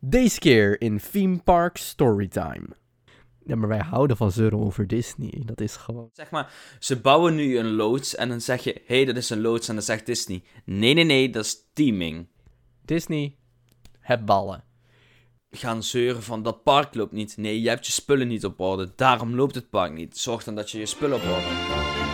Deze keer in Theme Park Storytime. Ja, maar wij houden van zeuren over Disney. Dat is gewoon... Zeg maar, ze bouwen nu een loods en dan zeg je, hé, hey, dat is een loods en dan zegt Disney. Nee, nee, nee, dat is teaming. Disney, het ballen. Gaan zeuren van, dat park loopt niet. Nee, je hebt je spullen niet op orde, daarom loopt het park niet. Zorg dan dat je je spullen op orde hebt.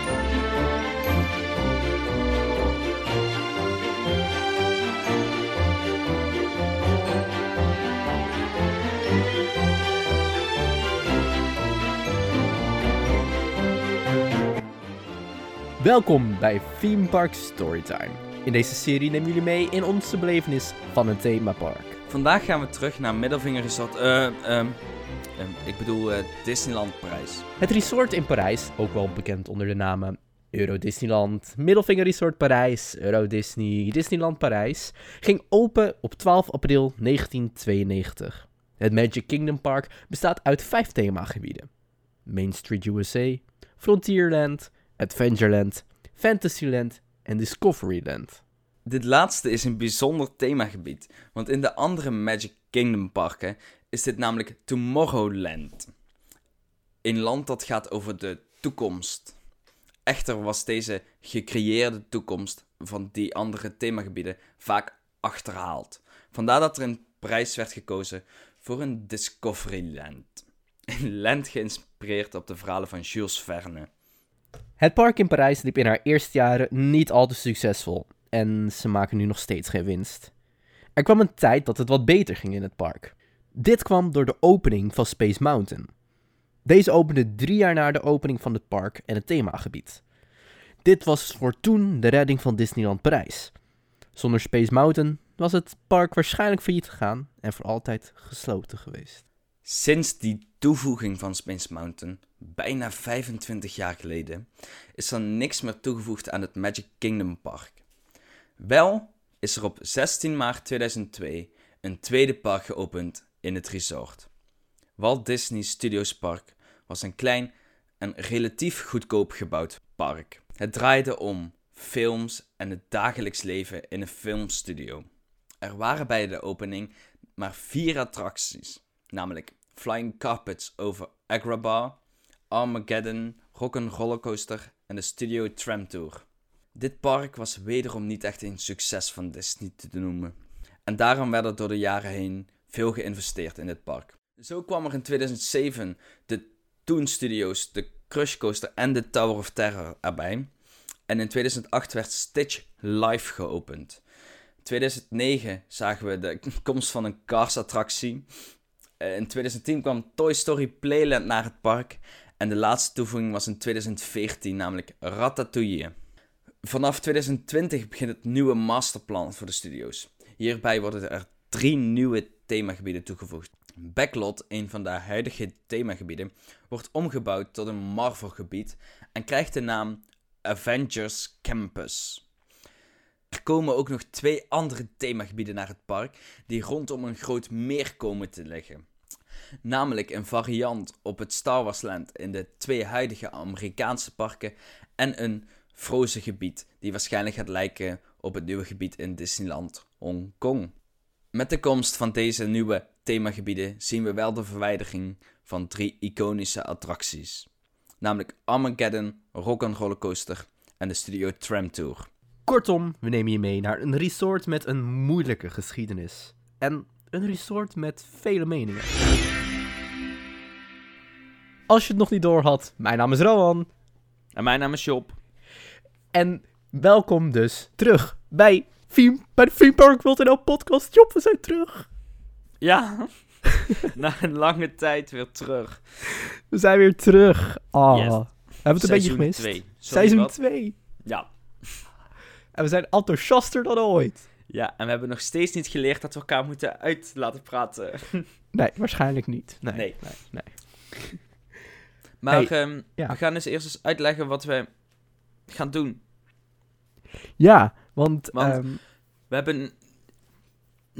Welkom bij Theme Park Storytime. In deze serie nemen jullie mee in onze belevenis van een themapark. Vandaag gaan we terug naar Middelvinger Resort, eh, ehm, ehm, ik bedoel eh, Disneyland Parijs. Het resort in Parijs, ook wel bekend onder de namen Euro Disneyland, Middelvinger Resort Parijs, Euro Disney, Disneyland Parijs, ging open op 12 april 1992. Het Magic Kingdom Park bestaat uit vijf themagebieden. Main Street USA, Frontierland, Adventureland, Fantasyland en Discoveryland. Dit laatste is een bijzonder themagebied, want in de andere Magic Kingdom parken is dit namelijk Tomorrowland. Een land dat gaat over de toekomst. Echter was deze gecreëerde toekomst van die andere themagebieden vaak achterhaald. Vandaar dat er een prijs werd gekozen voor een Discoveryland. Een land geïnspireerd op de verhalen van Jules Verne. Het park in Parijs liep in haar eerste jaren niet al te succesvol en ze maken nu nog steeds geen winst. Er kwam een tijd dat het wat beter ging in het park. Dit kwam door de opening van Space Mountain. Deze opende drie jaar na de opening van het park en het themagebied. Dit was voor toen de redding van Disneyland Parijs. Zonder Space Mountain was het park waarschijnlijk failliet gegaan en voor altijd gesloten geweest. Sinds die toevoeging van Space Mountain, bijna 25 jaar geleden, is er niks meer toegevoegd aan het Magic Kingdom Park. Wel is er op 16 maart 2002 een tweede park geopend in het resort. Walt Disney Studios Park was een klein en relatief goedkoop gebouwd park. Het draaide om films en het dagelijks leven in een filmstudio. Er waren bij de opening maar vier attracties, namelijk Flying Carpets over Agrabah, Armageddon, Rock'n'Roller Coaster en de Studio Tram Tour. Dit park was wederom niet echt een succes van Disney te noemen. En daarom werd er door de jaren heen veel geïnvesteerd in dit park. Zo kwam er in 2007 de Toon Studios, de Crush Coaster en de Tower of Terror erbij. En in 2008 werd Stitch Live geopend. In 2009 zagen we de komst van een Cars attractie. Eh, in 2010 kwam Toy Story Playland naar het park. En de laatste toevoeging was in 2014, namelijk Ratatouille. Vanaf 2020 begint het nieuwe masterplan voor de studio's. Hierbij worden er drie nieuwe themagebieden toegevoegd. Backlot, een van de huidige themagebieden, wordt omgebouwd tot een Marvel-gebied en krijgt de naam Avengers Campus. Er komen ook nog twee andere themagebieden naar het park die rondom een groot meer komen te liggen. Namelijk een variant op het Star Wars Land in de twee huidige Amerikaanse parken en een Frozen gebied die waarschijnlijk gaat lijken op het nieuwe gebied in Disneyland Hongkong. Met de komst van deze nieuwe themagebieden zien we wel de verwijdering van drie iconische attracties. Namelijk Armageddon, Rock'n'Roller Coaster en de Studio Tram Tour. Kortom, we nemen je mee naar een resort met een moeilijke geschiedenis. En een resort met vele meningen. Als je het nog niet door had, mijn naam is Rowan. En mijn naam is Job. En welkom dus terug bij, Theme, bij de Theme Park World podcast. Job, we zijn terug. Ja, na een lange tijd weer terug. We zijn weer terug. Oh, Yes. we hebben het een beetje gemist. Twee. Seizoen 2. Ja. En we zijn enthousiaster dan ooit. ja, en we hebben nog steeds niet geleerd dat we elkaar moeten uit laten praten. Nee, waarschijnlijk niet. Nee. Nee. nee, nee. Maar Hey, ja. we gaan eens eerst eens uitleggen wat we gaan doen. Ja, want, Want- ehm, We hebben een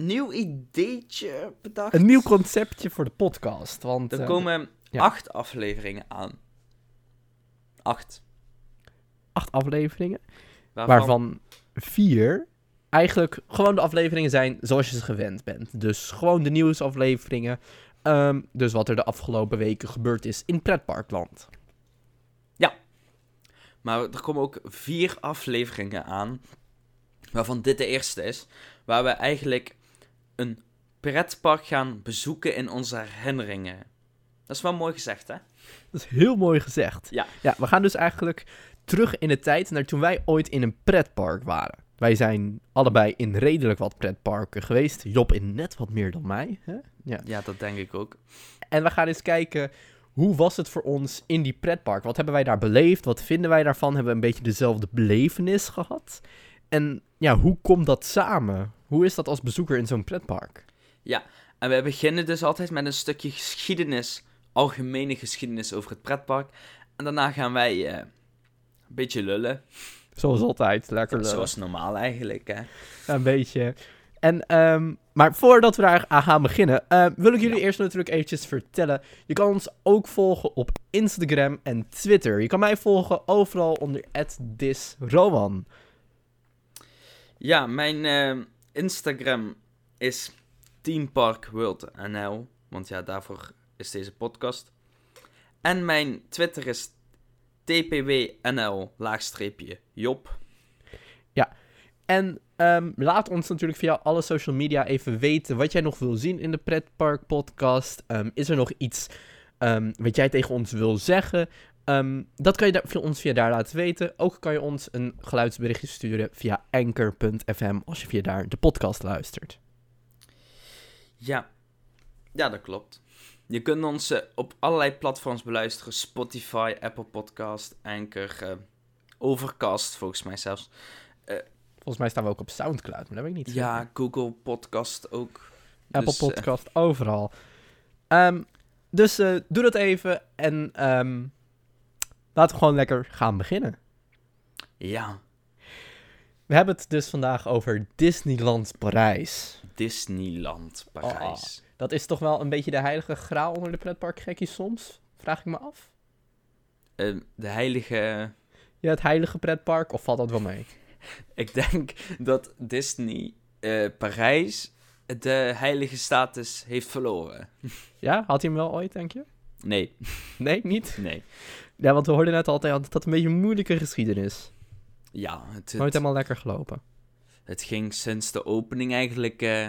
nieuw ideetje bedacht. een nieuw conceptje voor de podcast. Want, Er eh, komen ja. acht afleveringen aan. Acht. acht afleveringen, Waarvan, waarvan vier eigenlijk gewoon de afleveringen zijn zoals je ze gewend bent. Dus gewoon de nieuwsafleveringen. Ehm, dus wat er de afgelopen weken gebeurd is in pretparkland. Maar er komen ook vier afleveringen aan, waarvan dit de eerste is, waar we eigenlijk een pretpark gaan bezoeken in onze herinneringen. Dat is wel mooi gezegd, hè? Dat is heel mooi gezegd. Ja. Ja, we gaan dus eigenlijk terug in de tijd naar toen wij ooit in een pretpark waren. Wij zijn allebei in redelijk wat pretparken geweest. Job in net wat meer dan mij. Hè? Ja. Ja, dat denk ik ook. En we gaan eens kijken, hoe was het voor ons in die pretpark? Wat hebben wij daar beleefd? Wat vinden wij daarvan? Hebben we een beetje dezelfde belevenis gehad? En ja, hoe komt dat samen? Hoe is dat als bezoeker in zo'n pretpark? En we beginnen dus altijd met een stukje geschiedenis, algemene geschiedenis over het pretpark. En daarna gaan wij eh, een beetje lullen, Zoals altijd, lekker zoals normaal eigenlijk, hè? Een beetje. En, ehm, maar voordat we daar aan gaan beginnen, eh, wil ik jullie eerst natuurlijk eventjes vertellen. Je kan ons ook volgen op Instagram en Twitter. Je kan mij volgen overal onder @disrowan. Ja, mijn eh, Instagram is teamparkworldnl, want ja, daarvoor is deze podcast. En mijn Twitter is tpwnl-job. En ehm, laat ons natuurlijk via alle social media even weten wat jij nog wil zien in de Pretpark Podcast. Ehm, is er nog iets ehm, wat jij tegen ons wil zeggen? Dat kan je daar, ons via daar laten weten. Ook kan je ons een geluidsberichtje sturen via anchor.fm als je via daar de podcast luistert. Ja. ja, dat klopt. Je kunt ons eh, op allerlei platforms beluisteren. Spotify, Apple Podcast, Anchor, eh, Overcast volgens mij zelfs. Volgens mij staan we ook op Soundcloud, maar dat weet ik niet. Ja, Google Podcast ook. Apple Dus, eh, Podcast, overal. Ehm, dus eh, doe dat even en ehm, laten we gewoon lekker gaan beginnen. ja, We hebben het dus vandaag over Disneyland Parijs. Disneyland Parijs. Dat is toch wel een beetje de heilige graal onder de pretparkgekkies soms? Vraag ik me af. Eh, de heilige... Ja, het heilige pretpark, of valt dat wel mee? Ik denk dat Disney eh, Parijs de heilige status heeft verloren. Ja, had hij hem wel ooit, denk je? Nee, Nee, niet? nee. Ja, want we hoorden net altijd dat dat een beetje een moeilijke geschiedenis. Ja, het, Nooit het, helemaal lekker gelopen. het ging sinds de opening eigenlijk... eh,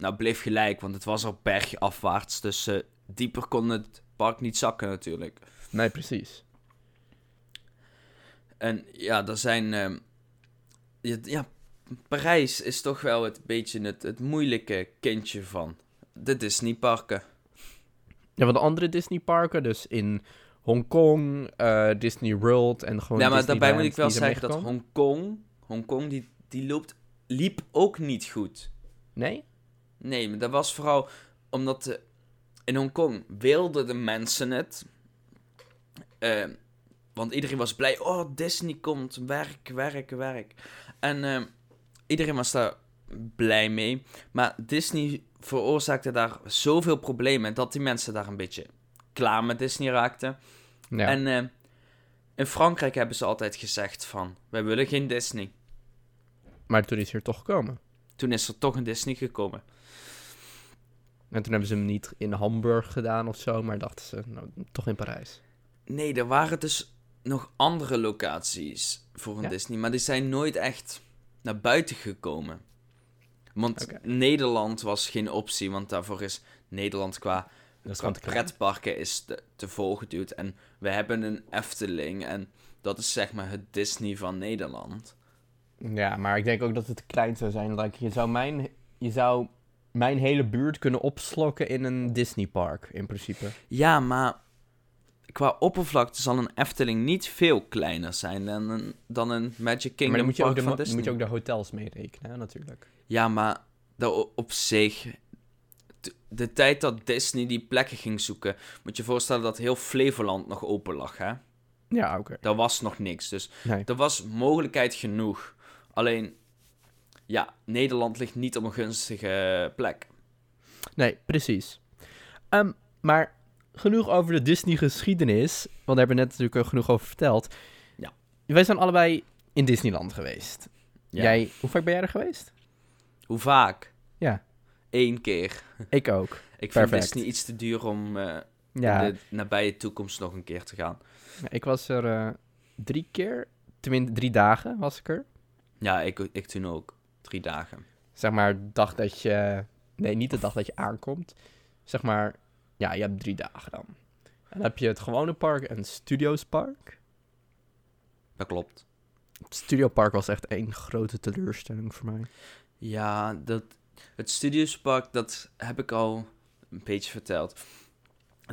nou, bleef gelijk, want het was al bergafwaarts. Dus eh, dieper kon het park niet zakken natuurlijk. Nee, precies. En ja, er zijn... ehm, ja, Parijs is toch wel het beetje het, het moeilijke kindje van de Disneyparken. Ja, want de andere Disneyparken, dus in Hongkong, eh Disney World en gewoon Ja, maar Disneyland, daarbij moet ik wel zeggen dat. Hongkong, Hongkong die, die loopt, liep ook niet goed. Nee? Nee, maar dat was vooral omdat de, in Hongkong wilden de mensen het. Eh, want iedereen was blij. Oh, Disney komt. Werk, werk, werk. En eh, iedereen was daar blij mee. Maar Disney veroorzaakte daar zoveel problemen dat die mensen daar een beetje klaar met Disney raakten. Ja. En eh, in Frankrijk hebben ze altijd gezegd van, wij willen geen Disney. Maar toen is er toch gekomen. Toen is er toch een Disney gekomen. En toen hebben ze hem niet in Hamburg gedaan of zo, maar dachten ze, nou, toch in Parijs. Nee, er waren dus nog andere locaties voor een Ja? Disney, maar die zijn nooit echt naar buiten gekomen. Want. Nederland was geen optie, want daarvoor is Nederland qua, pretparken is te, te volgeduwd. En we hebben een Efteling en dat is zeg maar het Disney van Nederland. Ja, maar ik denk ook dat het te klein zou zijn. Like, je, zou mijn, je zou mijn hele buurt kunnen opslokken in een Disneypark, in principe. Ja, maar qua oppervlakte zal een Efteling niet veel kleiner zijn dan een, dan een Magic Kingdom maar dan moet je, ook de, van Disney. moet je ook de hotels meerekenen, natuurlijk. Ja, maar dat op zich... De tijd dat Disney die plekken ging zoeken... Moet je voorstellen dat heel Flevoland nog open lag, hè? Ja, oké. Daar was nog niks, dus Nee. er was mogelijkheid genoeg. Alleen, ja, Nederland ligt niet op een gunstige plek. Nee, precies. Ehm, maar genoeg over de Disney-geschiedenis. Want daar hebben we net natuurlijk genoeg over verteld. Ja. Wij zijn allebei in Disneyland geweest. Ja. Jij, hoe vaak ben jij er geweest? Hoe vaak? Ja. Eén keer. Ik ook. Ik vind Perfect. Disney iets te duur om eh, Ja, in de nabije toekomst nog een keer te gaan. ik was er eh, drie keer, tenminste drie dagen was ik er. Ja, ik, ik toen ook. Drie dagen. Zeg maar, de dag dat je, nee, niet de dag dat je aankomt. Zeg maar, ja, je hebt drie dagen dan. En dan heb je het gewone park en het Studios Park. Dat klopt. Het Studio Park was echt één grote teleurstelling voor mij. Ja, dat, het Studiospark, dat heb ik al een beetje verteld.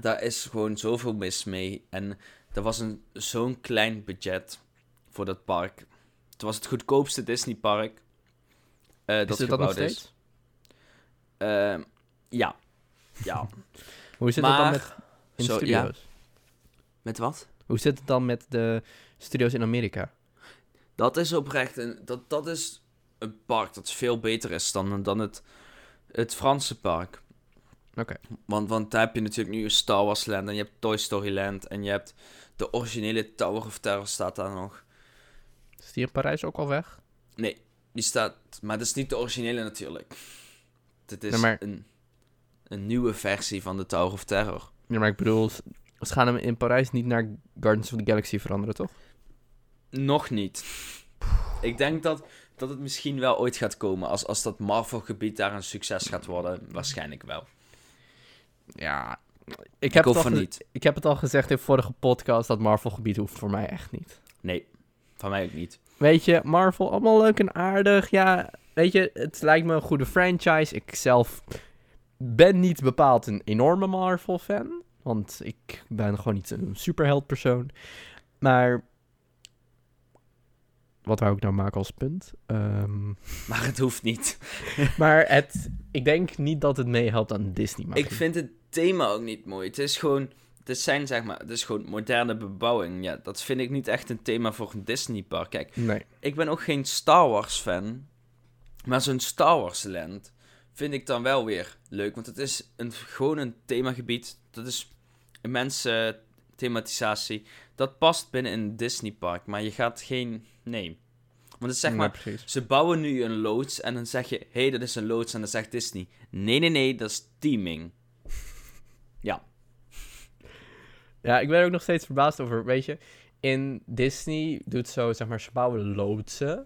Daar is gewoon zoveel mis mee. En er was een, zo'n klein budget voor dat park. Het was het goedkoopste Disneypark. Eh Is dat het dat nog is. steeds? Ehm, ja. Ja. Hoe zit het dan Maar- met in Zo, studio's? Met wat? Hoe zit het dan met de studios in Amerika? Dat is oprecht een, dat, dat is een park dat veel beter is dan, dan het, het Franse park. Oké. Want, want daar heb je natuurlijk nu Star Wars Land en je hebt Toy Story Land en je hebt de originele Tower of Terror staat daar nog. Is die in Parijs ook al weg? Nee, die staat, maar dat is niet de originele natuurlijk. Dit is Nee, maar- een, een nieuwe versie van de Tower of Terror. Ja, maar ik bedoel, ze gaan hem in Parijs niet naar Gardens of the Galaxy veranderen, toch? Nog niet. Ik denk dat, dat het misschien wel ooit gaat komen als, als dat Marvel-gebied daar een succes gaat worden. Waarschijnlijk wel. Ja, ik Ik, heb, het al ge- niet. ik heb het al gezegd in vorige podcast, dat Marvel-gebied hoeft voor mij echt niet. Nee, van mij ook niet. Weet je, Marvel, allemaal leuk en aardig. Ja, weet je, het lijkt me een goede franchise. Ik zelf ben niet bepaald een enorme Marvel-fan. Want ik ben gewoon niet een superheldpersoon. Maar... Wat wou ik nou maken als punt? Ehm, Maar het hoeft niet. maar het, ik denk niet dat het meehelpt aan Disney. Ik vind het thema ook niet mooi. Het is gewoon, het zijn zeg maar, het is gewoon moderne bebouwing. Ja, dat vind ik niet echt een thema voor een Disneypark. Kijk, Nee. ik ben ook geen Star Wars fan, maar zo'n Star Wars land vind ik dan wel weer leuk, want het is een, gewoon een themagebied. Dat is een mensen thematisatie. Dat past binnen een Disneypark, maar je gaat geen, nee. Want het zeg Nee, maar, precies. ze bouwen nu een loods en dan zeg je, hé, hey, dat is een loods en dan zegt Disney, nee, nee, nee, dat is teaming. Ja, Ja, ik ben er ook nog steeds verbaasd over. Weet je, in Disney doet zo, zeg maar, ze bouwen loodsen.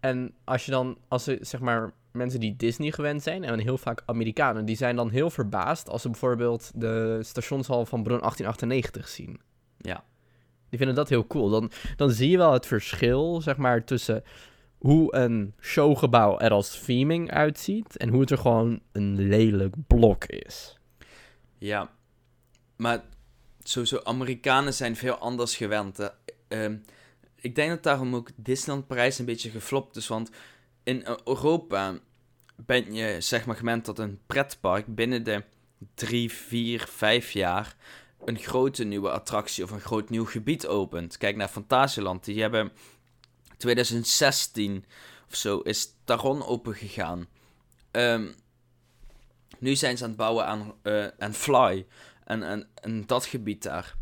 En als je dan, als ze, zeg maar, mensen die Disney gewend zijn, en heel vaak Amerikanen, die zijn dan heel verbaasd als ze bijvoorbeeld de stationshal van Bron 1898 zien. ja. Die vinden dat heel cool. Dan, dan zie je wel het verschil, zeg maar, tussen hoe een showgebouw er als theming uitziet en hoe het er gewoon een lelijk blok is. Ja, maar sowieso, Amerikanen zijn veel anders gewend. Ehm, ik denk dat daarom ook Disneyland Parijs een beetje geflopt is, want in Europa ben je zeg maar gewend dat een pretpark binnen de drie, vier, vijf jaar een grote nieuwe attractie of een groot nieuw gebied opent. Kijk naar Fantasieland, die hebben 2016 of zo is Taron open gegaan. Ehm, nu zijn ze aan het bouwen aan, eh, aan Fly. En, en, en dat gebied daar.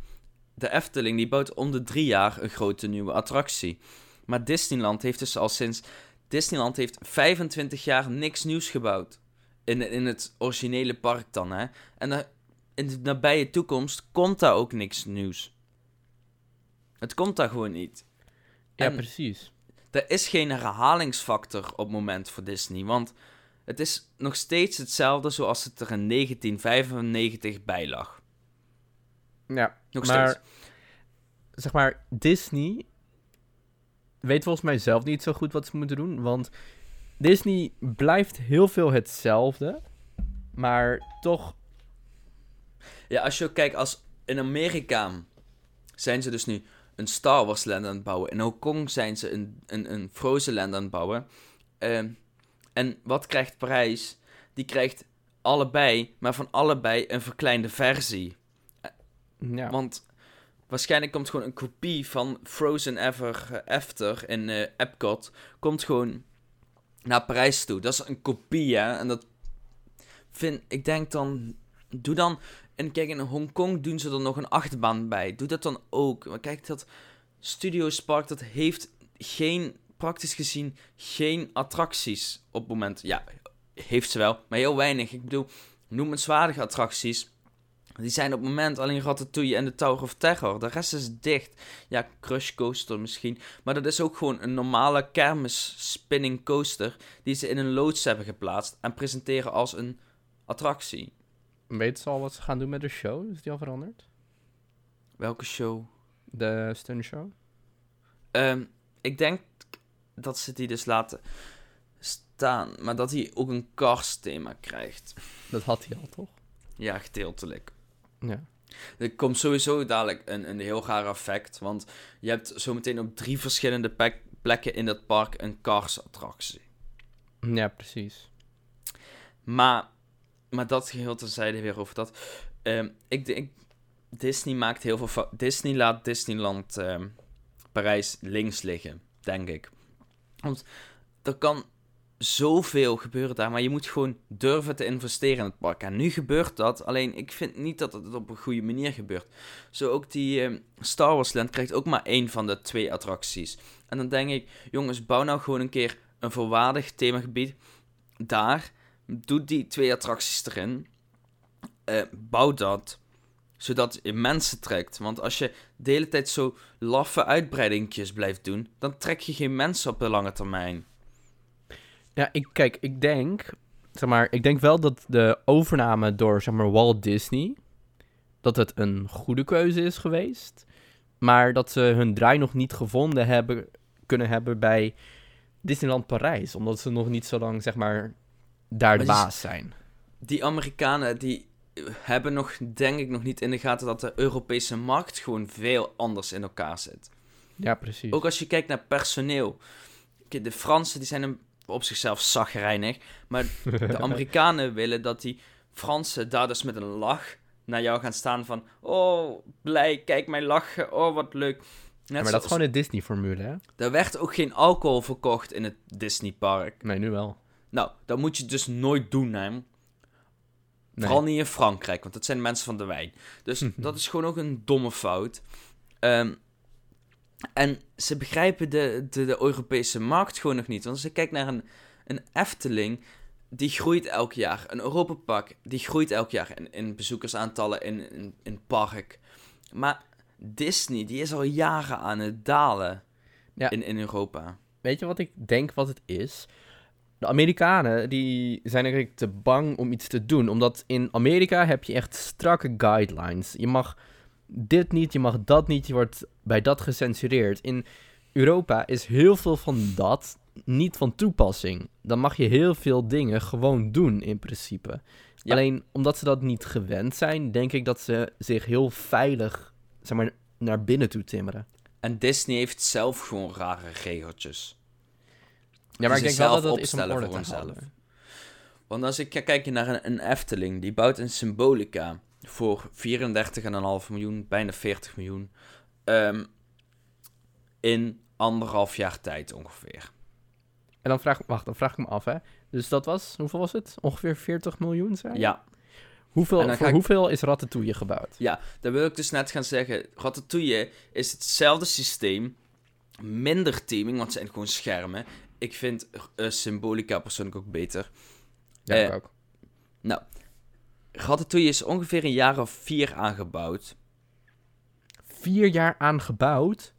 De Efteling die bouwt om de drie jaar een grote nieuwe attractie. Maar Disneyland heeft dus al sinds... Disneyland heeft 25 jaar niks nieuws gebouwd. In, in het originele park dan, hè. En in de nabije toekomst komt daar ook niks nieuws. Het komt daar gewoon niet. Ja, En- precies. er is geen herhalingsfactor op het moment voor Disney. Want het is nog steeds hetzelfde zoals het er in 1995 bij lag. Ja, Nog maar steeds. zeg maar, Disney weet volgens mij zelf niet zo goed wat ze moeten doen. Want Disney blijft heel veel hetzelfde. Maar toch. Ja, als je kijkt, als in Amerika zijn ze dus nu een Star Wars land aan het bouwen. In Hongkong zijn ze een, een, een Frozen land aan het bouwen. Ehm, en wat krijgt Parijs? Die krijgt allebei, maar van allebei een verkleinde versie. Ja, Want waarschijnlijk komt gewoon een kopie van Frozen Ever eh, After in eh, Epcot. Komt gewoon naar Parijs toe. Dat is een kopie, hè. En dat vind ik denk dan... Doe dan... En kijk, in Hongkong doen ze er nog een achtbaan bij. Doe dat dan ook. Maar kijk, dat Studios Park, dat heeft geen praktisch gezien geen attracties op het moment. Ja, heeft ze wel, maar heel weinig. Ik bedoel, noemenswaardige attracties. Die zijn op het moment alleen Ratatouille en de Tower of Terror. De rest is dicht. Ja, Crush Coaster misschien. Maar dat is ook gewoon een normale kermis spinning coaster. Die ze in een loods hebben geplaatst. En presenteren als een attractie. Weet ze al wat ze gaan doen met de show? Is die al veranderd? Welke show? De stunt show? Ehm, ik denk dat ze die dus laten staan. Maar dat hij ook een Cars thema krijgt. Dat had hij al, toch? Ja, gedeeltelijk. Ja. Er komt sowieso dadelijk een, een heel raar effect. Want je hebt zometeen op drie verschillende plekken in dat park een Cars-attractie. Ja, precies. Maar, maar dat geheel terzijde weer over dat. Ehm, ik denk, Disney maakt heel veel. Disney laat Disneyland ehm, Parijs links liggen, denk ik. Want er kan zoveel gebeuren daar, maar je moet gewoon durven te investeren in het park. En nu gebeurt dat, alleen ik vind niet dat het op een goede manier gebeurt. Zo ook die ehm, Star Wars Land krijgt ook maar één van de twee attracties. En dan denk ik, jongens, bouw nou gewoon een keer een volwaardig themagebied daar. Doe die twee attracties erin. Eh, bouw dat zodat je mensen trekt. Want als je de hele tijd zo laffe uitbreidingjes blijft doen, dan trek je geen mensen op de lange termijn. Ja, ik, kijk, ik denk, zeg maar, ik denk wel dat de overname door, zeg maar, Walt Disney, dat het een goede keuze is geweest. Maar dat ze hun draai nog niet gevonden hebben, kunnen hebben bij Disneyland Parijs. Omdat ze nog niet zo lang, zeg maar, daar de baas zijn. Die Amerikanen die hebben nog, denk ik, nog niet in de gaten dat de Europese markt gewoon veel anders in elkaar zit. Ja, precies. Ook als je kijkt naar personeel. Kijk, De Fransen die zijn een- op zichzelf zagrijnig. Maar de Amerikanen willen dat die Fransen daar dus met een lach naar jou gaan staan van... Oh, blij, kijk mij lachen. Oh, wat leuk. Net Ja, maar dat zoals- is gewoon de Disney-formule, hè? Er werd ook geen alcohol verkocht in het Disneypark. Nee, nu wel. Nou, dat moet je dus nooit doen, hè. Nee. Vooral niet in Frankrijk, want dat zijn mensen van de wijn. Dus dat is gewoon ook een domme fout. Ehm, en ze begrijpen de, de, de Europese markt gewoon nog niet. Want als je kijkt naar een, een Efteling, die groeit elk jaar. Een Europapark, die groeit elk jaar in, in bezoekersaantallen in, in, park. Maar Disney, die is al jaren aan het dalen Ja. in, in Europa. Weet je wat ik denk wat het is? De Amerikanen die zijn eigenlijk te bang om iets te doen. Omdat in Amerika heb je echt strakke guidelines. Je mag dit niet, je mag dat niet, je wordt bij dat gecensureerd. In Europa is heel veel van dat niet van toepassing. Dan mag je heel veel dingen gewoon doen in principe. Ja. Alleen omdat ze dat niet gewend zijn, denk ik dat ze zich heel veilig zeg maar, naar binnen toe timmeren. En Disney heeft zelf gewoon rare regeltjes. Ja, maar ik denk wel zelf dat dat is om orde te. Want als ik ga kijken naar een, een Efteling, die bouwt een Symbolica voor 34,5 miljoen, bijna 40 miljoen. ehm, in anderhalf jaar tijd ongeveer. En dan vraag, wacht, dan vraag ik me af, hè. Dus dat was, hoeveel was het? Ongeveer 40 miljoen, zei je? Ja, Hoeveel, voor ik- hoeveel is Ratatouille gebouwd? ja, dan wil ik dus net gaan zeggen. Ratatouille is hetzelfde systeem. Minder teaming, want het zijn gewoon schermen. Ik vind eh, Symbolica persoonlijk ook beter. Ja, Eh, ik ook. Nou, Ratatouille is ongeveer een jaar of vier aangebouwd. Vier jaar aan gebouwd.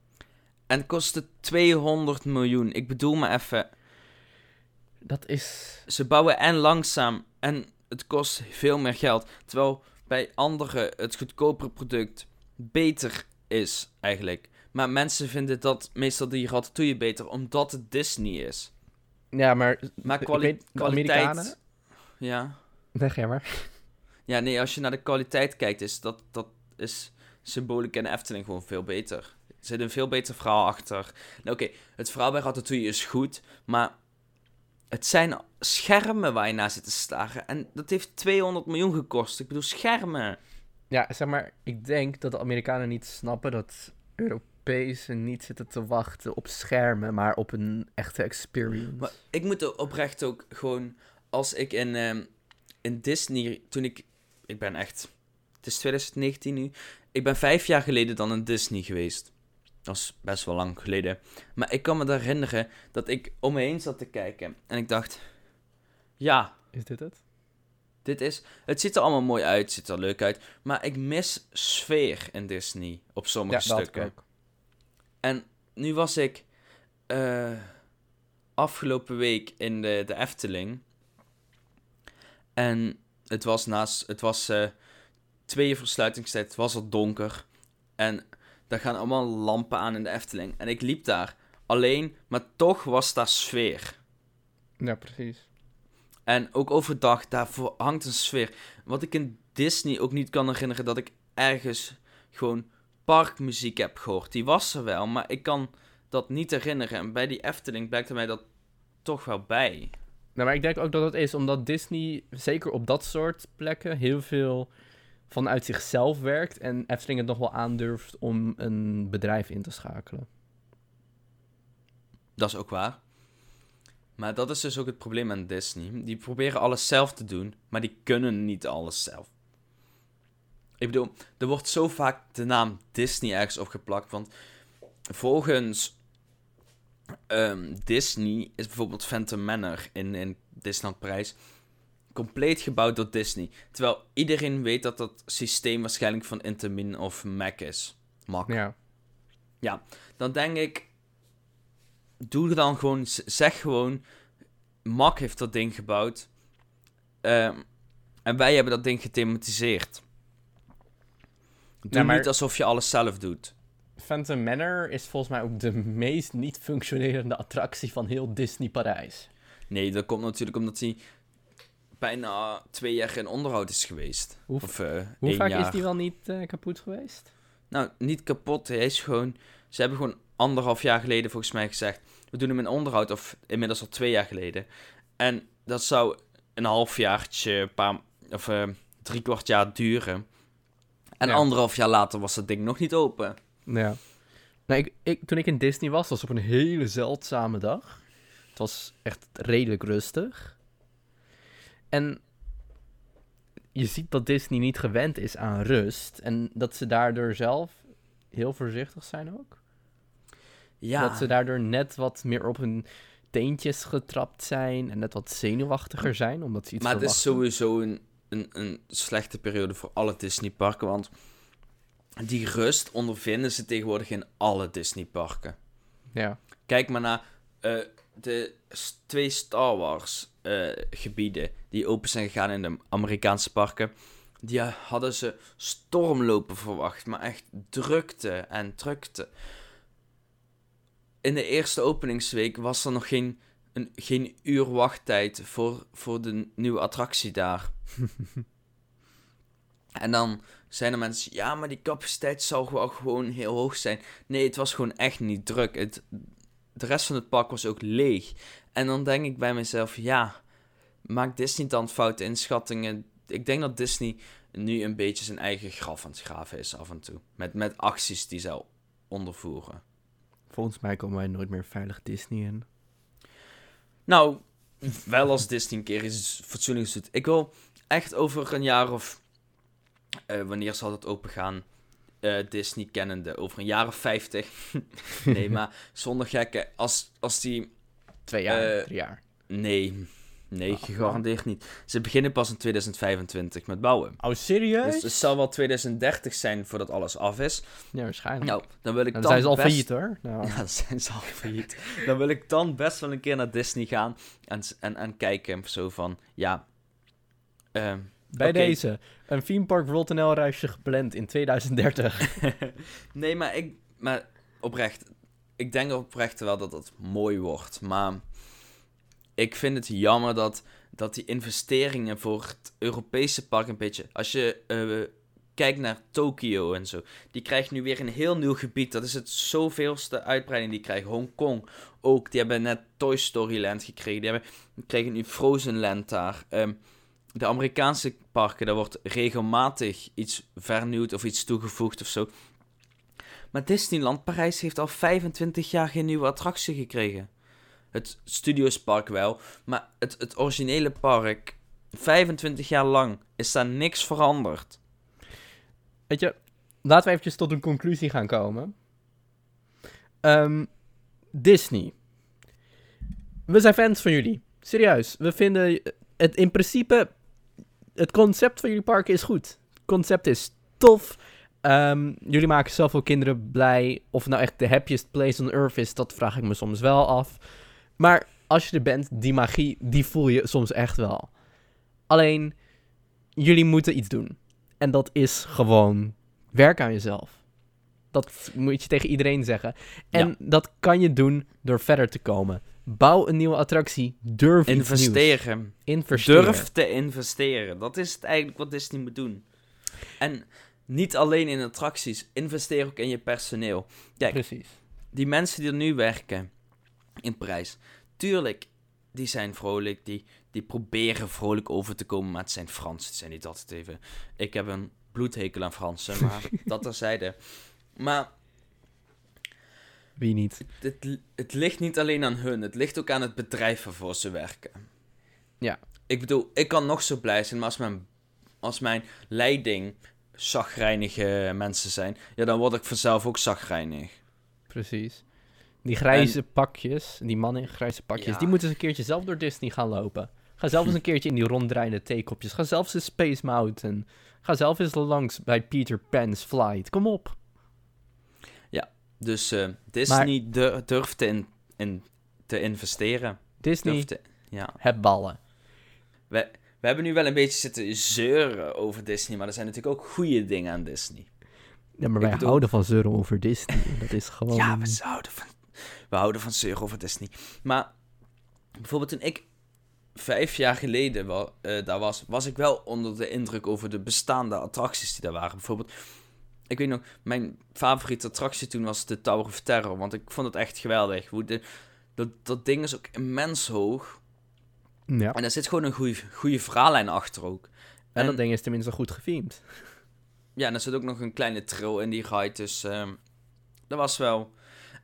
En kostte 200 miljoen. Ik bedoel maar even, Dat is... ze bouwen en langzaam en het kost veel meer geld. Terwijl bij anderen het goedkopere product beter is eigenlijk. Maar mensen vinden dat meestal die ratatouille beter omdat het Disney is. Ja, maar... Maar kwali- weet, kwaliteit... Amerikanen... Ja. Zeg jij maar. ja, nee, als je naar de kwaliteit kijkt, is dat, dat is Symbolic en Efteling gewoon veel beter. Er zit een veel beter verhaal achter. Nou, Oké, het verhaal bij Ratatouille is goed, maar het zijn schermen waar je naar zit te staren. En dat heeft 200 miljoen gekost. Ik bedoel, schermen. Ja, zeg maar, ik denk dat de Amerikanen niet snappen dat Europezen niet zitten te wachten op schermen, maar op een echte experience. Maar ik moet er oprecht ook gewoon, als ik in, ehm, in Disney, toen ik, ik ben echt, het is 2019 nu, ik ben vijf jaar geleden dan in Disney geweest. Dat is best wel lang geleden. Maar ik kan me herinneren dat ik om me heen zat te kijken. En ik dacht, ja, Is dit het? dit is... Het ziet er allemaal mooi uit, het ziet er leuk uit. Maar ik mis sfeer in Disney op sommige dat ik stukken. ook. En nu was ik eh, afgelopen week in de, de Efteling. En het was naast, het was eh twee uur versluitingstijd, het was al donker. En daar gaan allemaal lampen aan in de Efteling. En ik liep daar alleen, maar toch was daar sfeer. Ja, precies. En ook overdag, daar hangt een sfeer. Wat ik in Disney ook niet kan herinneren, dat ik ergens gewoon parkmuziek heb gehoord. Die was er wel, maar ik kan dat niet herinneren. En bij die Efteling blijkt mij dat toch wel bij. Nou, maar ik denk ook dat het is omdat Disney, zeker op dat soort plekken, heel veel vanuit zichzelf werkt. En Efteling het nog wel aandurft om een bedrijf in te schakelen. Dat is ook waar. Maar dat is dus ook het probleem aan Disney. Die proberen alles zelf te doen, maar die kunnen niet alles zelf. Ik bedoel, er wordt zo vaak de naam Disney ergens opgeplakt. Want volgens ehm, Disney is bijvoorbeeld Phantom Manor in, in Disneyland Parijs compleet gebouwd door Disney. Terwijl iedereen weet dat dat systeem waarschijnlijk van Intamin of Mac is. Mac Ja. dan denk ik, doe dan gewoon, zeg gewoon, Mac heeft dat ding gebouwd. Ehm, en wij hebben dat ding gethematiseerd. Doe maar- niet alsof je alles zelf doet. Phantom Manor is volgens mij ook de meest niet functionerende attractie van heel Disney Parijs. Nee, dat komt natuurlijk omdat hij bijna twee jaar in onderhoud is geweest. Hoe- of eh Hoe vaak jaar. is die wel niet eh, kapot geweest? Nou, niet kapot. Hij is gewoon... Ze hebben gewoon anderhalf jaar geleden volgens mij gezegd... We doen hem in onderhoud, of inmiddels al twee jaar geleden. En dat zou een halfjaartje, een paar... Of eh, drie kwart jaar duren. En Ja. anderhalf jaar later was dat ding nog niet open. Ja. Nou, ik, ik, toen ik in Disney was, was op een hele zeldzame dag. Het was echt redelijk rustig. En je ziet dat Disney niet gewend is aan rust. En dat ze daardoor zelf heel voorzichtig zijn ook. Ja, Dat ze daardoor net wat meer op hun teentjes getrapt zijn. En net wat zenuwachtiger zijn, omdat ze iets maar het is sowieso een, een, een slechte periode voor alle Disneyparken. Want die rust ondervinden ze tegenwoordig in alle Disneyparken. Ja. Kijk maar naar eh, de twee Star Wars eh, gebieden die open zijn gegaan in de Amerikaanse parken. Die hadden ze stormlopen verwacht, maar echt drukte en drukte. In de eerste openingsweek was er nog geen, een, geen uur wachttijd voor, voor de nieuwe attractie daar. en dan zijn er mensen, ja, maar die capaciteit zou wel gewoon heel hoog zijn. Nee, het was gewoon echt niet druk. Het, de rest van het park was ook leeg. En dan denk ik bij mezelf, ja, maakt Disney dan foute inschattingen? Ik denk dat Disney nu een beetje zijn eigen graf aan het graven is af en toe. Met, met acties die ze ondervoeren. Volgens mij komen wij nooit meer veilig Disney in. Nou, wel als Disney een keer iets fatsoenlijks doet. Ik wil echt over een jaar of... eh, wanneer zal het open gaan? Eh, Disney kennende. Over een jaar of 50. nee, maar zonder gekken. Als, als die... Twee jaar, Eh, drie jaar. Nee, nee, Ah, gegarandeerd niet. Ze beginnen pas in 2025 met bouwen. Oh, serieus? Dus het zal wel 2030 zijn voordat alles af is. Ja, waarschijnlijk. Nou, dan wil ik dan dan zijn ze al best... failliet hoor. Nou, Ja, dan zijn ze al failliet. Dan wil ik dan best wel een keer naar Disney gaan en, en, en kijken zo van, ja... ehm, bij deze, een theme park World NL reisje gepland in 2030. nee, maar ik... Maar oprecht, ik denk oprecht wel dat het mooi wordt, maar... Ik vind het jammer dat, dat die investeringen voor het Europese park een beetje... Als je eh, kijkt naar Tokio en zo, die krijgt nu weer een heel nieuw gebied. Dat is het zoveelste uitbreiding die krijgt. Hongkong ook, die hebben net Toy Story Land gekregen. Die hebben, nu Frozen Land daar. Ehm, de Amerikaanse parken, daar wordt regelmatig iets vernieuwd of iets toegevoegd of zo. Maar Disneyland Parijs heeft al 25 jaar geen nieuwe attractie gekregen. Het Studiospark wel, maar het, het originele park, 25 jaar lang, is daar niks veranderd. Weet je, laten we eventjes tot een conclusie gaan komen. Ehm, Disney. We zijn fans van jullie. Serieus. We vinden het in principe. Het concept van jullie parken is goed. Het concept is tof. Ehm, jullie maken zoveel kinderen blij. Of nou echt de happiest place on earth is, dat vraag ik me soms wel af. Maar als je er bent, die magie, die voel je soms echt wel. Alleen, jullie moeten iets doen. En dat is gewoon werk aan jezelf. Dat moet je tegen iedereen zeggen. En Ja. dat kan je doen door verder te komen. Bouw een nieuwe attractie. Durf. Investeren. Investeren. Durf te investeren. Dat is het eigenlijk wat Disney moet doen. En niet alleen in attracties. Investeer ook in je personeel. Kijk, Precies. die mensen die er nu werken in prijs. Tuurlijk, die zijn vrolijk. Die, die proberen vrolijk over te komen. Maar het zijn Fransen. Het zijn niet altijd even... Ik heb een bloedhekel aan Fransen. Maar dat terzijde. Maar Wie niet? het, het ligt niet alleen aan hun. Het ligt ook aan het bedrijf waarvoor ze werken. Ja. Ik bedoel, ik kan nog zo blij zijn, maar als mijn, als mijn leiding zagrijnige mensen zijn, ja, dan word ik vanzelf ook zagrijnig. Precies. Die grijze pakjes, die mannen in grijze pakjes, Ja. die moeten eens een keertje zelf door Disney gaan lopen. Ga zelf eens een keertje in die ronddraaiende theekopjes. Ga zelf eens Space Mountain. Ga zelf eens langs bij Peter Pan's Flight. Kom op. Dus eh, Disney dur- durft te, in, in, te investeren. Disney, Durft te- ja. heb ballen. We, we hebben nu wel een beetje zitten zeuren over Disney, maar er zijn natuurlijk ook goede dingen aan Disney. Ja, maar wij bedoel- houden van zeuren over Disney. Dat is gewoon... Ja, we houden van, we houden van zeuren over Disney. Maar bijvoorbeeld toen ik vijf jaar geleden wa- eh, daar was, was ik wel onder de indruk over de bestaande attracties die daar waren. Bijvoorbeeld, ik weet nog, mijn favoriete attractie toen was de Tower of Terror, want ik vond het echt geweldig. Hoe de, dat, dat ding is ook immens hoog Ja. en er zit gewoon een goede, goede verhaallijn achter ook. En dat ding is tenminste goed gefilmd. Ja, en er zit ook nog een kleine trail in die ride, dus ehm, dat was wel...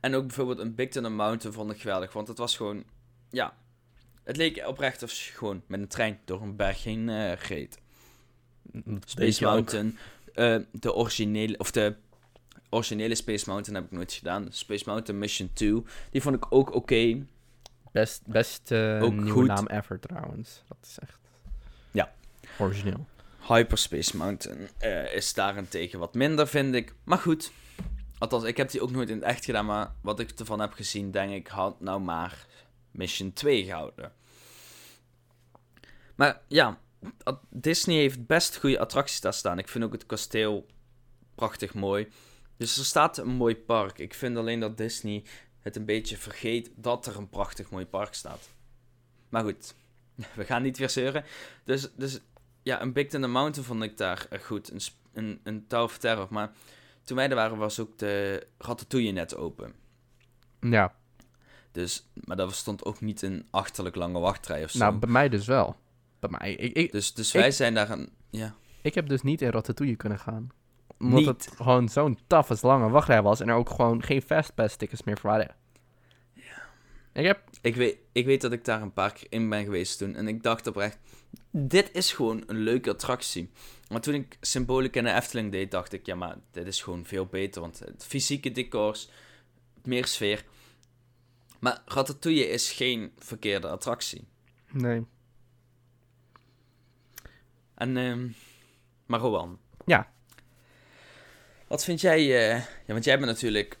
En ook bijvoorbeeld een Big Thunder Mountain vond ik geweldig, want het was gewoon... Ja, het leek oprecht of gewoon met een trein door een berg heen eh reed. Space Mountain, eh, de originele... Of de originele Space Mountain heb ik nooit gedaan. Space Mountain Mission 2, die vond ik ook oké. Best, best eh, Ook nieuwe goed. naam ever trouwens. Dat is echt... Ja. Origineel. Hyperspace Mountain is daarentegen wat minder, vind ik. Maar goed. Althans, ik heb die ook nooit in het echt gedaan. Maar wat ik ervan heb gezien, denk ik, had nou maar Mission 2 gehouden. Maar ja, Disney heeft best goede attracties daar staan. Ik vind ook het kasteel prachtig mooi. Dus er staat een mooi park. Ik vind alleen dat Disney het een beetje vergeet dat er een prachtig mooi park staat. Maar goed, we gaan niet weer zeuren. Dus, dus ja, een Big Thunder Mountain vond ik daar eh, goed. Een, een, een of Terror. Maar toen wij er waren, was ook de Ratatouille net open. Ja. Dus, maar dat stond ook niet een achterlijk lange wachtrij of zo. Nou, bij mij dus wel. Bij mij. Ik, ik, dus dus wij ik- zijn daar een... Ja. ik heb dus niet in Ratatouille kunnen gaan. Omdat Niet? het gewoon zo'n taffe lange wachtrij was. En er ook gewoon geen fastpass tickets meer voor waren. Ja. Ik heb... Ik weet, ik weet dat ik daar een paar keer in ben geweest toen. En ik dacht oprecht, dit is gewoon een leuke attractie. Maar toen ik Symbolic in de Efteling deed, dacht ik, ja, maar dit is gewoon veel beter. Want het fysieke decors, meer sfeer. Maar Ratatouille is geen verkeerde attractie. Nee. En, ehm maar Rowan. Ja. Wat vind jij, eh, ja, want jij bent natuurlijk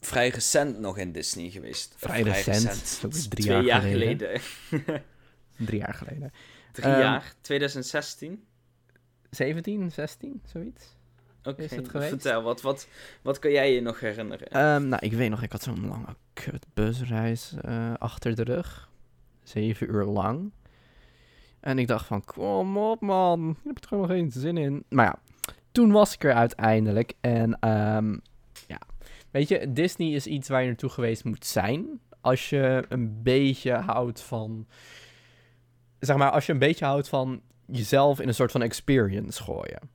vrij recent nog in Disney geweest. Vrij recent, zo Dat is drie twee jaar jaar geleden. geleden. Drie jaar geleden. Drie Ehm, jaar, 2016. 17, 16, zoiets. Oké, geweest? vertel, wat, wat, wat kan jij je nog herinneren? Ehm, nou, ik weet nog, ik had zo'n lange kut busreis eh, achter de rug. Zeven uur lang. En ik dacht van, kom op man, je hebt er gewoon geen zin in. Maar ja, toen was ik er uiteindelijk. En ehm, ja, weet je, Disney is iets waar je naartoe geweest moet zijn. Als je een beetje houdt van, zeg maar, als je een beetje houdt van jezelf in een soort van experience gooien.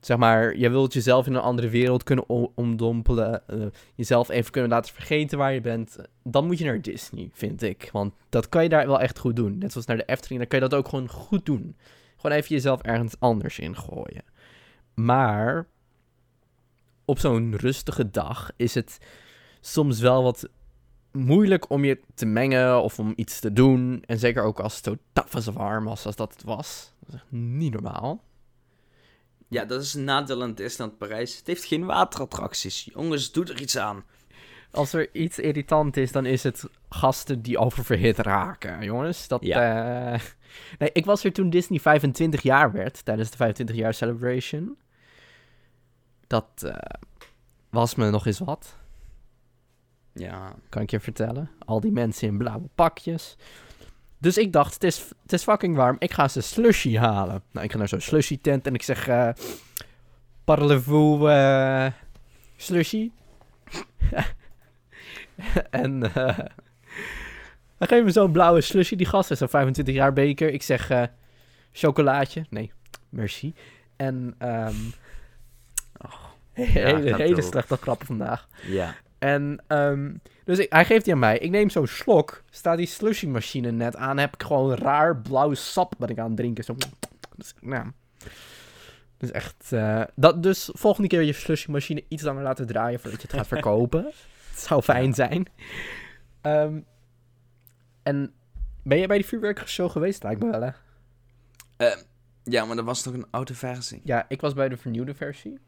Zeg maar, je wilt jezelf in een andere wereld kunnen omdompelen. eh, jezelf even kunnen laten vergeten waar je bent. Dan moet je naar Disney, vind ik. Want dat kan je daar wel echt goed doen. Net zoals naar de Efteling, dan kan je dat ook gewoon goed doen. Gewoon even jezelf ergens anders in gooien. Maar op zo'n rustige dag is het soms wel wat moeilijk om je te mengen of om iets te doen. En zeker ook als het zo warm was als dat het was. Dat is echt niet normaal. Ja, dat is een nadeel aan Disneyland Parijs. Het heeft geen waterattracties. Jongens, doe er iets aan. Als er iets irritant is, dan is het gasten die oververhit raken, jongens. Dat, eh, Nee, ik was er toen Disney 25 jaar werd, tijdens de 25 jaar celebration. Dat eh, was me nog eens wat. Ja. Kan ik je vertellen. Al die mensen in blauwe pakjes. Dus ik dacht, het is, het is fucking warm. Ik ga ze slushy halen. Nou, ik ga naar zo'n slushy tent en ik zeg... Uh, Parlez-vous uh, slushy? en uh, dan geven me zo'n blauwe slushy. Die gast is zo'n 25 jaar beker. Ik zeg uh, chocolaatje. Nee, merci. En um, oh, hele, hele slechte grappen vandaag. Ja. En um, dus ik, hij geeft die aan mij. Ik neem zo'n slok. Staat die slushy machine net aan. Heb ik gewoon raar blauw sap wat ik aan het drinken. Zo. Dus, nou. Dus echt. Uh, dat, dus volgende keer je slushy machine iets langer laten draaien voordat je het gaat verkopen. Het zou fijn zijn. Um, en ben je bij die vuurwerkshow geweest? Lijkt me wel, hè? Uh, ja, maar dat was toch een oude versie? Ja, ik was bij de vernieuwde versie.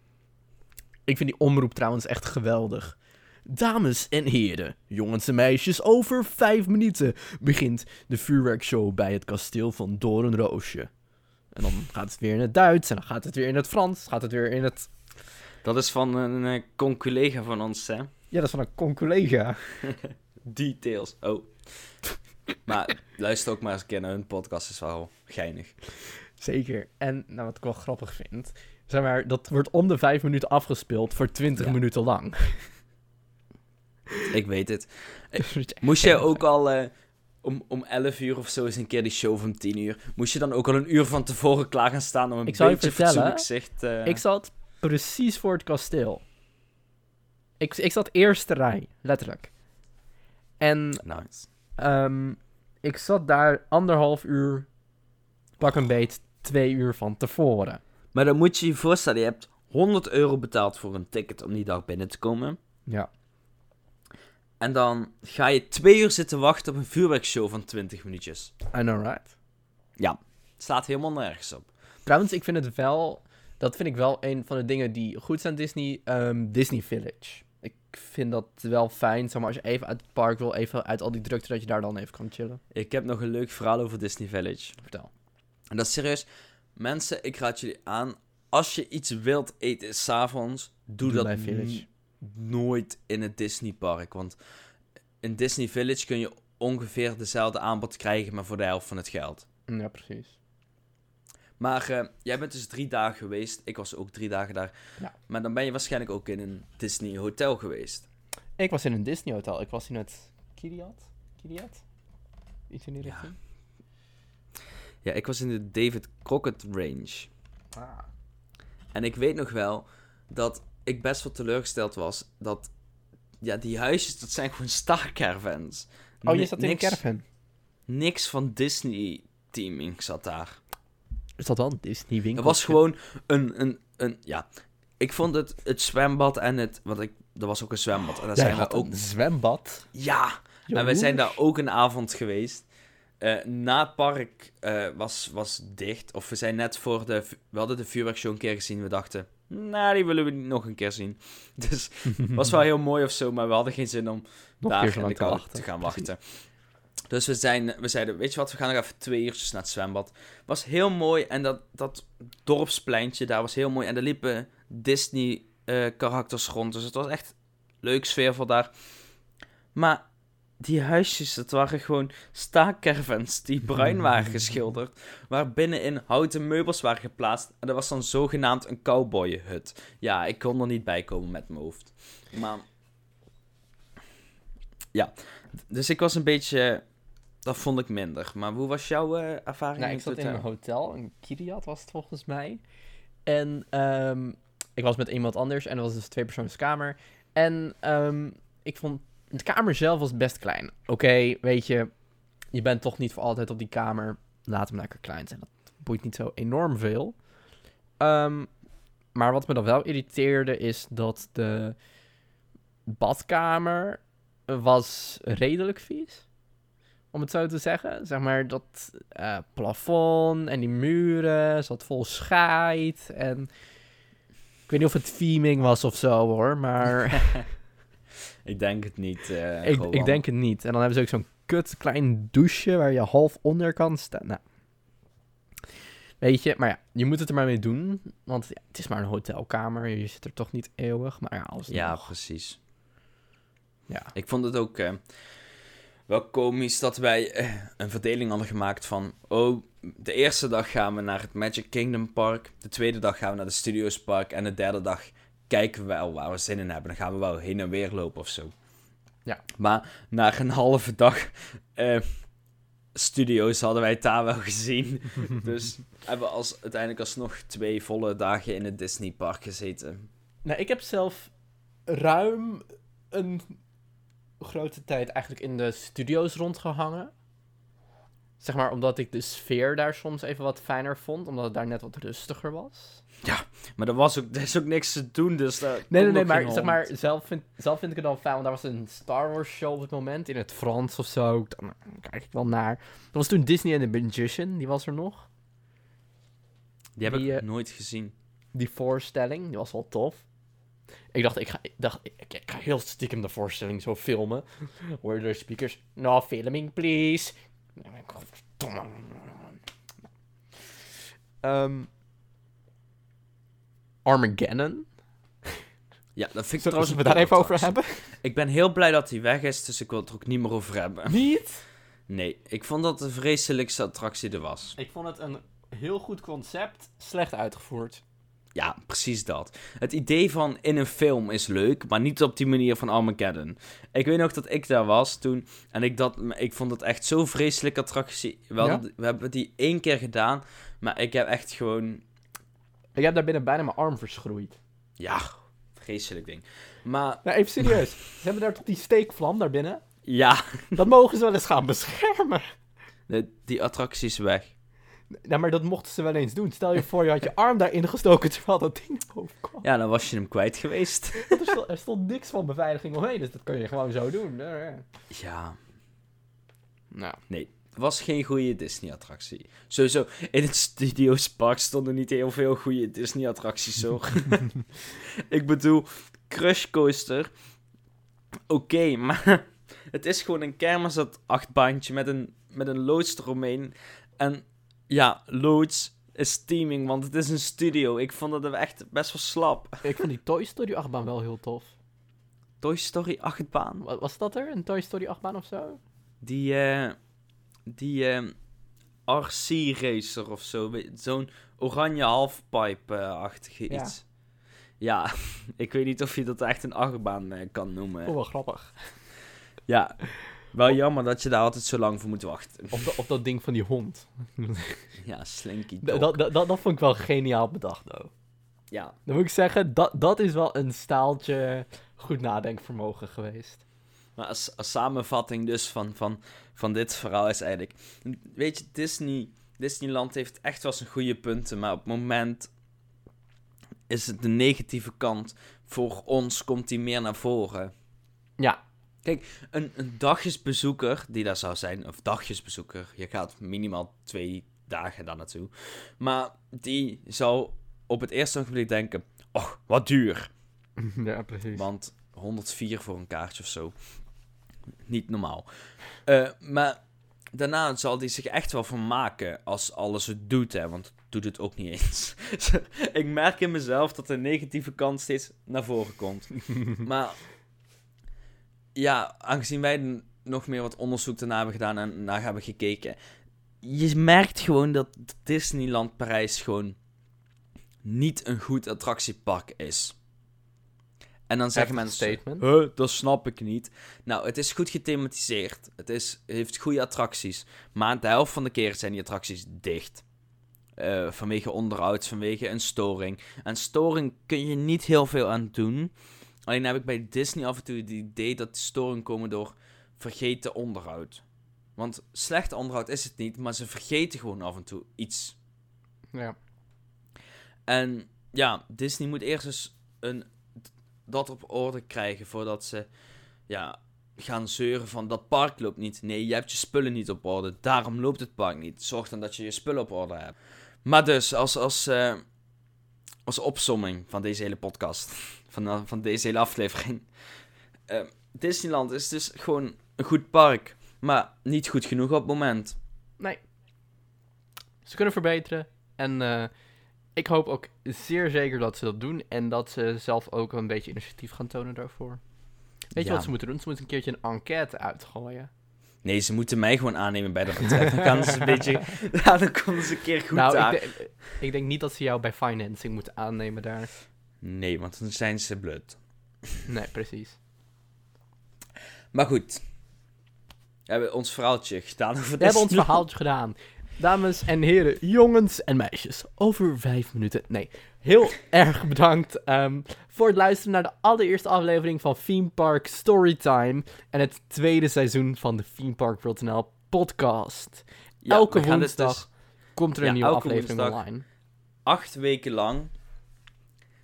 Ik vind die omroep trouwens echt geweldig. Dames en heren, jongens en meisjes, over vijf minuten begint de vuurwerkshow bij het kasteel van Doornroosje. En dan gaat het weer in het Duits en dan gaat het weer in het Frans, gaat het weer in het... Dat is van een uh, con-collega van ons, hè? Ja, dat is van een con-collega. Details. Oh. maar luister ook maar eens een keer naar hun podcast, is wel geinig. Zeker. En nou, wat ik wel grappig vind, zeg maar, dat wordt om de vijf minuten afgespeeld voor twintig ja. minuten lang. Ik weet het. Moest jij ook al uh, om, om 11 uur of zo eens een keer die show van 10 uur, moest je dan ook al een uur van tevoren klaar gaan staan om een ik beetje zicht... Uh... Ik zat precies voor het kasteel. Ik, ik zat eerste rij, letterlijk. En nice. um, ik zat daar anderhalf uur, pak een beet, twee uur van tevoren. Maar dan moet je je voorstellen, je hebt 100 euro betaald voor een ticket om die dag binnen te komen. Ja. En dan ga je twee uur zitten wachten op een vuurwerkshow van 20 minuutjes. I know, right? Ja, het staat helemaal nergens op. Trouwens, ik vind het wel... Dat vind ik wel een van de dingen die goed zijn Disney. Um, Disney Village. Ik vind dat wel fijn, zeg maar, als je even uit het park wil, even uit al die drukte, dat je daar dan even kan chillen. Ik heb nog een leuk verhaal over Disney Village. Vertel. En dat is serieus. Mensen, ik raad jullie aan, als je iets wilt eten s'avonds, doe, doe dat Village. Nooit in het Disneypark. Want in Disney Village kun je ongeveer dezelfde aanbod krijgen, maar voor de helft van het geld. Ja, precies. Maar uh, jij bent dus drie dagen geweest. Ik was ook drie dagen daar. Ja. Maar dan ben je waarschijnlijk ook in een Disney hotel geweest. Ik was in een Disney hotel. Ik was in het Kiriat. Kiriat? Iets in die richting. Ja. ja, ik was in de David Crockett Range. Ah. En ik weet nog wel dat ik best wel teleurgesteld was dat ja, die huisjes, dat zijn gewoon starcaravans. Oh, je zat in niks, een caravan? Niks van Disney teaming zat daar. Is dat dan Disney winkel? Het was gewoon een, een, een, ja... Ik vond het, het zwembad en het... Want ik, er was ook een zwembad. En daar zijn we ook... een zwembad? Ja! En we zijn daar ook een avond geweest. Uh, na het park uh, was, was dicht. Of we zijn net voor de... We hadden de vuurwerkshow een keer gezien. We dachten, nou, die willen we niet nog een keer zien. Dus was wel heel mooi of zo, maar we hadden geen zin om nog daar in de kou te gaan wachten. Dus we, zijn, we zeiden, weet je wat, we gaan nog even twee uurtjes naar het zwembad. Was heel mooi en dat, dat dorpspleintje daar was heel mooi. En er liepen Disney-karakters uh, rond, dus het was echt leuk sfeervol daar. Maar die huisjes, dat waren gewoon staakcaravans die bruin waren geschilderd. Waar binnenin houten meubels waren geplaatst. En dat was dan zogenaamd een cowboyhut. Ja, ik kon er niet bij komen met mijn hoofd. Maar... Ja, dus ik was een beetje... Dat vond ik minder. Maar hoe was jouw uh, ervaring? Nou, ik zat in een hotel, een Kiriat was het volgens mij. En um, ik was met iemand anders en dat was dus twee persoonskamer. En um, ik vond de kamer zelf was best klein. Oké, weet je, je bent toch niet voor altijd op die kamer. Laat hem lekker klein zijn. Dat boeit niet zo enorm veel. Um, maar wat me dan wel irriteerde is dat de badkamer was redelijk vies. Om het zo te zeggen. Zeg maar dat eh, plafond en die muren zat vol scheid. En ik weet niet of het theming was of zo hoor. Maar Ik denk het niet. eh, ik, ik denk het niet. En dan hebben ze ook zo'n kut klein douche waar je half onder kan staan. Nou. Weet je, maar ja, je moet het er maar mee doen. Want ja, het is maar een hotelkamer. Je zit er toch niet eeuwig. Maar ja, als Ja, precies. Ja. Ik vond het ook eh, wel komisch dat wij eh, een verdeling hadden gemaakt van... Oh, de eerste dag gaan we naar het Magic Kingdom Park. De tweede dag gaan we naar de Studios Park. En de derde dag kijken we wel waar we zin in hebben. Dan gaan we wel heen en weer lopen of zo. Ja. Maar na een halve dag eh, studio's hadden wij het daar wel gezien. dus hebben we als, uiteindelijk alsnog twee volle dagen in het Disney Park gezeten. Nou, ik heb zelf ruim een grote tijd eigenlijk in de studio's rondgehangen. Zeg maar omdat ik de sfeer daar soms even wat fijner vond, omdat het daar net wat rustiger was. Maar er, was ook, er is ook niks te doen, dus daar Nee, nee, nee, maar zeg maar, zelf vind, zelf vind ik het dan fijn, want daar was een Star Wars show op het moment, in het Frans of zo. Dan kijk ik wel naar. Dat was toen Disney and the Magician, die was er nog. Die heb die, ik eh, nooit gezien. Die voorstelling, die was wel tof. Ik dacht, ik ga, ik dacht, ik, ik ga heel stiekem de voorstelling zo filmen. Hoor je de speakers, no filming please. Godverdomme. Armageddon. Ja, dat vind ik Zullen trouwens we daar even over hebben? Ik ben heel blij dat hij weg is, dus ik wil het er ook niet meer over hebben. Niet? Nee, ik vond dat de vreselijkste attractie er was. Ik vond het een heel goed concept, slecht uitgevoerd. Ja, precies dat. Het idee van in een film is leuk, maar niet op die manier van Armageddon. Ik weet nog dat ik daar was toen en ik, dat, ik vond het echt zo'n vreselijke attractie. We, hadden- we hebben die één keer gedaan, maar ik heb echt gewoon, Ik heb daar binnen bijna mijn arm verschroeid. ja, vreselijk ding. Maar Nou, even serieus. Ze hebben daar toch die steekvlam daar binnen? ja, Dat mogen ze wel eens gaan beschermen. de- die attractie is weg. Nou, maar dat mochten ze wel eens doen. Stel je voor, je had je arm daarin gestoken terwijl dat ding boven kwam. Ja, dan was je hem kwijt geweest. Er, stond, er stond niks van beveiliging omheen, dus dat kun je gewoon zo doen. Ja, Nou, Nee, was geen goede Disney-attractie. Sowieso, in het Studios Park stonden niet heel veel goede Disney-attracties hoor. ik bedoel, Crush Coaster, oké, maar het is gewoon een kermis dat achtbaantje met een, met een loods eromheen. En ja, loods is teaming, want het is een studio. Ik vond het echt best wel slap. ik vond die Toy Story achtbaan wel heel tof. Toy Story achtbaan, Wa- Was dat er? Een Toy Story achtbaan of zo? die, eh, die eh, RC Racer of zo, zo'n oranje halfpipe-achtige iets. Ja, ik weet niet of je dat echt een achtbaan eh, kan noemen. Oh, wel grappig. Ja, wel jammer dat je daar altijd zo lang voor moet wachten. Of, dat- of dat ding van die hond. Ja, Slinky. Dat, dat, dat, dat vond ik wel geniaal bedacht, though. Ja, Dan moet ik zeggen, dat, dat is wel een staaltje goed nadenkvermogen geweest. Maar als, als samenvatting dus van, van, van dit verhaal is eigenlijk... Weet je, Disney, Disneyland heeft echt wel zijn goede punten, maar op het moment is het de negatieve kant. Voor ons komt die meer naar voren. Ja, Een, een dagjesbezoeker die daar zou zijn, of dagjesbezoeker, je gaat minimaal twee dagen daar naartoe, maar die zou op het eerste ogenblik denken, oh, wat duur. ja precies. Want 104 voor een kaartje of zo. Niet normaal. Eh, maar daarna zal hij zich echt wel van maken als alles het doet, hè. Want het doet het ook niet eens. ik merk in mezelf dat de negatieve kant steeds naar voren komt. maar ja, aangezien wij nog meer wat onderzoek daarna hebben gedaan en naar hebben gekeken... Je merkt gewoon dat Disneyland Parijs gewoon niet een goed attractiepark is. En dan zeggen Heftig mensen... statement. Huh, dat snap ik niet. Nou, het is goed gethematiseerd. Het is, heeft goede attracties. Maar de helft van de keer zijn die attracties dicht. Eh, vanwege onderhoud, vanwege een storing. En storing kun je niet heel veel aan doen. Alleen heb ik bij Disney af en toe het idee dat die storingen komen door vergeten onderhoud. Want slecht onderhoud is het niet, maar ze vergeten gewoon af en toe iets. Ja. En ja, Disney moet eerst eens een dat op orde krijgen voordat ze ja, gaan zeuren van dat park loopt niet. Nee, je hebt je spullen niet op orde. Daarom loopt het park niet. Zorg dan dat je je spullen op orde hebt. Maar dus, als, als, eh, als opsomming van deze hele podcast, van, eh, van deze hele aflevering. Eh, Disneyland is dus gewoon een goed park, maar niet goed genoeg op het moment. Nee. Ze kunnen verbeteren. En ik hoop ook zeer zeker dat ze dat doen. En dat ze zelf ook een beetje initiatief gaan tonen daarvoor. Weet je Ja. wat ze moeten doen? Ze moeten een keertje een enquête uitgooien. Nee, ze moeten mij gewoon aannemen bij de retreat. Dan kan ze een beetje... Ja, dan komen ze een keer goed nou, aan. ik, de- ik denk niet dat ze jou bij financing moeten aannemen daar. Nee, want dan zijn ze blut. Nee, precies. Maar goed. We hebben ons verhaaltje gedaan over We hebben ons verhaaltje gedaan. Dames en heren, jongens en meisjes, over vijf minuten. Nee, heel erg bedankt ehm, voor het luisteren naar de allereerste aflevering van Theme Park Storytime. En het tweede seizoen van de Theme Park WorldNL podcast. Ja, Elke dit woensdag dus komt er Ja, een nieuwe aflevering online. acht weken lang.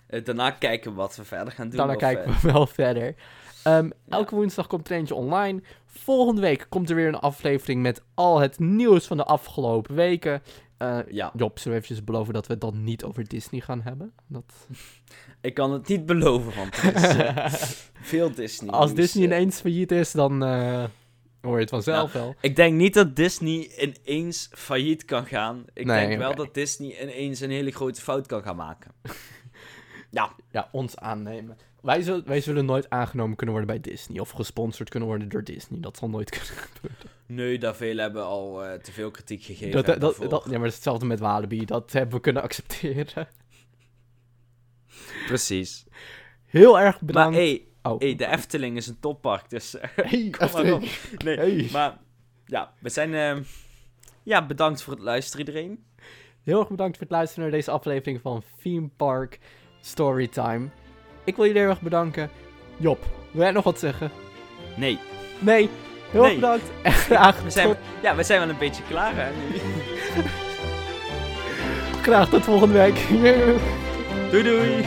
Eh, daarna kijken we wat we verder gaan doen. Daarna of, kijken eh, we wel verder. Ehm, elke woensdag komt er eentje online. Volgende week komt er weer een aflevering met al het nieuws van de afgelopen weken. Eh, Ja, Job, zullen we eventjes beloven dat we het dan niet over Disney gaan hebben? Dat... ik kan het niet beloven, want er is eh, veel Disney. Als Disney eh. ineens failliet is, dan hoor je het vanzelf wel. Ik denk niet dat Disney ineens failliet kan gaan. Ik Nee, denk wel dat Disney ineens een hele grote fout kan gaan maken. ja, Ja, ons aannemen. Wij zullen, wij zullen nooit aangenomen kunnen worden bij Disney. Of gesponsord kunnen worden door Disney. Dat zal nooit kunnen gebeuren. nee, daar veel hebben al eh, te veel kritiek gegeven. Dat, dat, dat, ja, maar dat is hetzelfde met Walibi. Dat hebben we kunnen accepteren. Precies. Heel erg Maar bedankt. hey, oh. hey, de Efteling is een toppark, dus... eh, Hey, kom maar op. Efteling. Nee, Hey. maar ja, we zijn... eh, ja, bedankt voor het luisteren iedereen. Heel erg bedankt voor het luisteren naar deze aflevering van Theme Park Storytime. Ik wil jullie heel erg bedanken. Job, wil jij nog wat zeggen? Nee, Nee. Heel Nee. erg bedankt. En graag we zijn, tot, ja, we zijn wel een beetje klaar hè, nu. graag tot volgende week. Doei doei!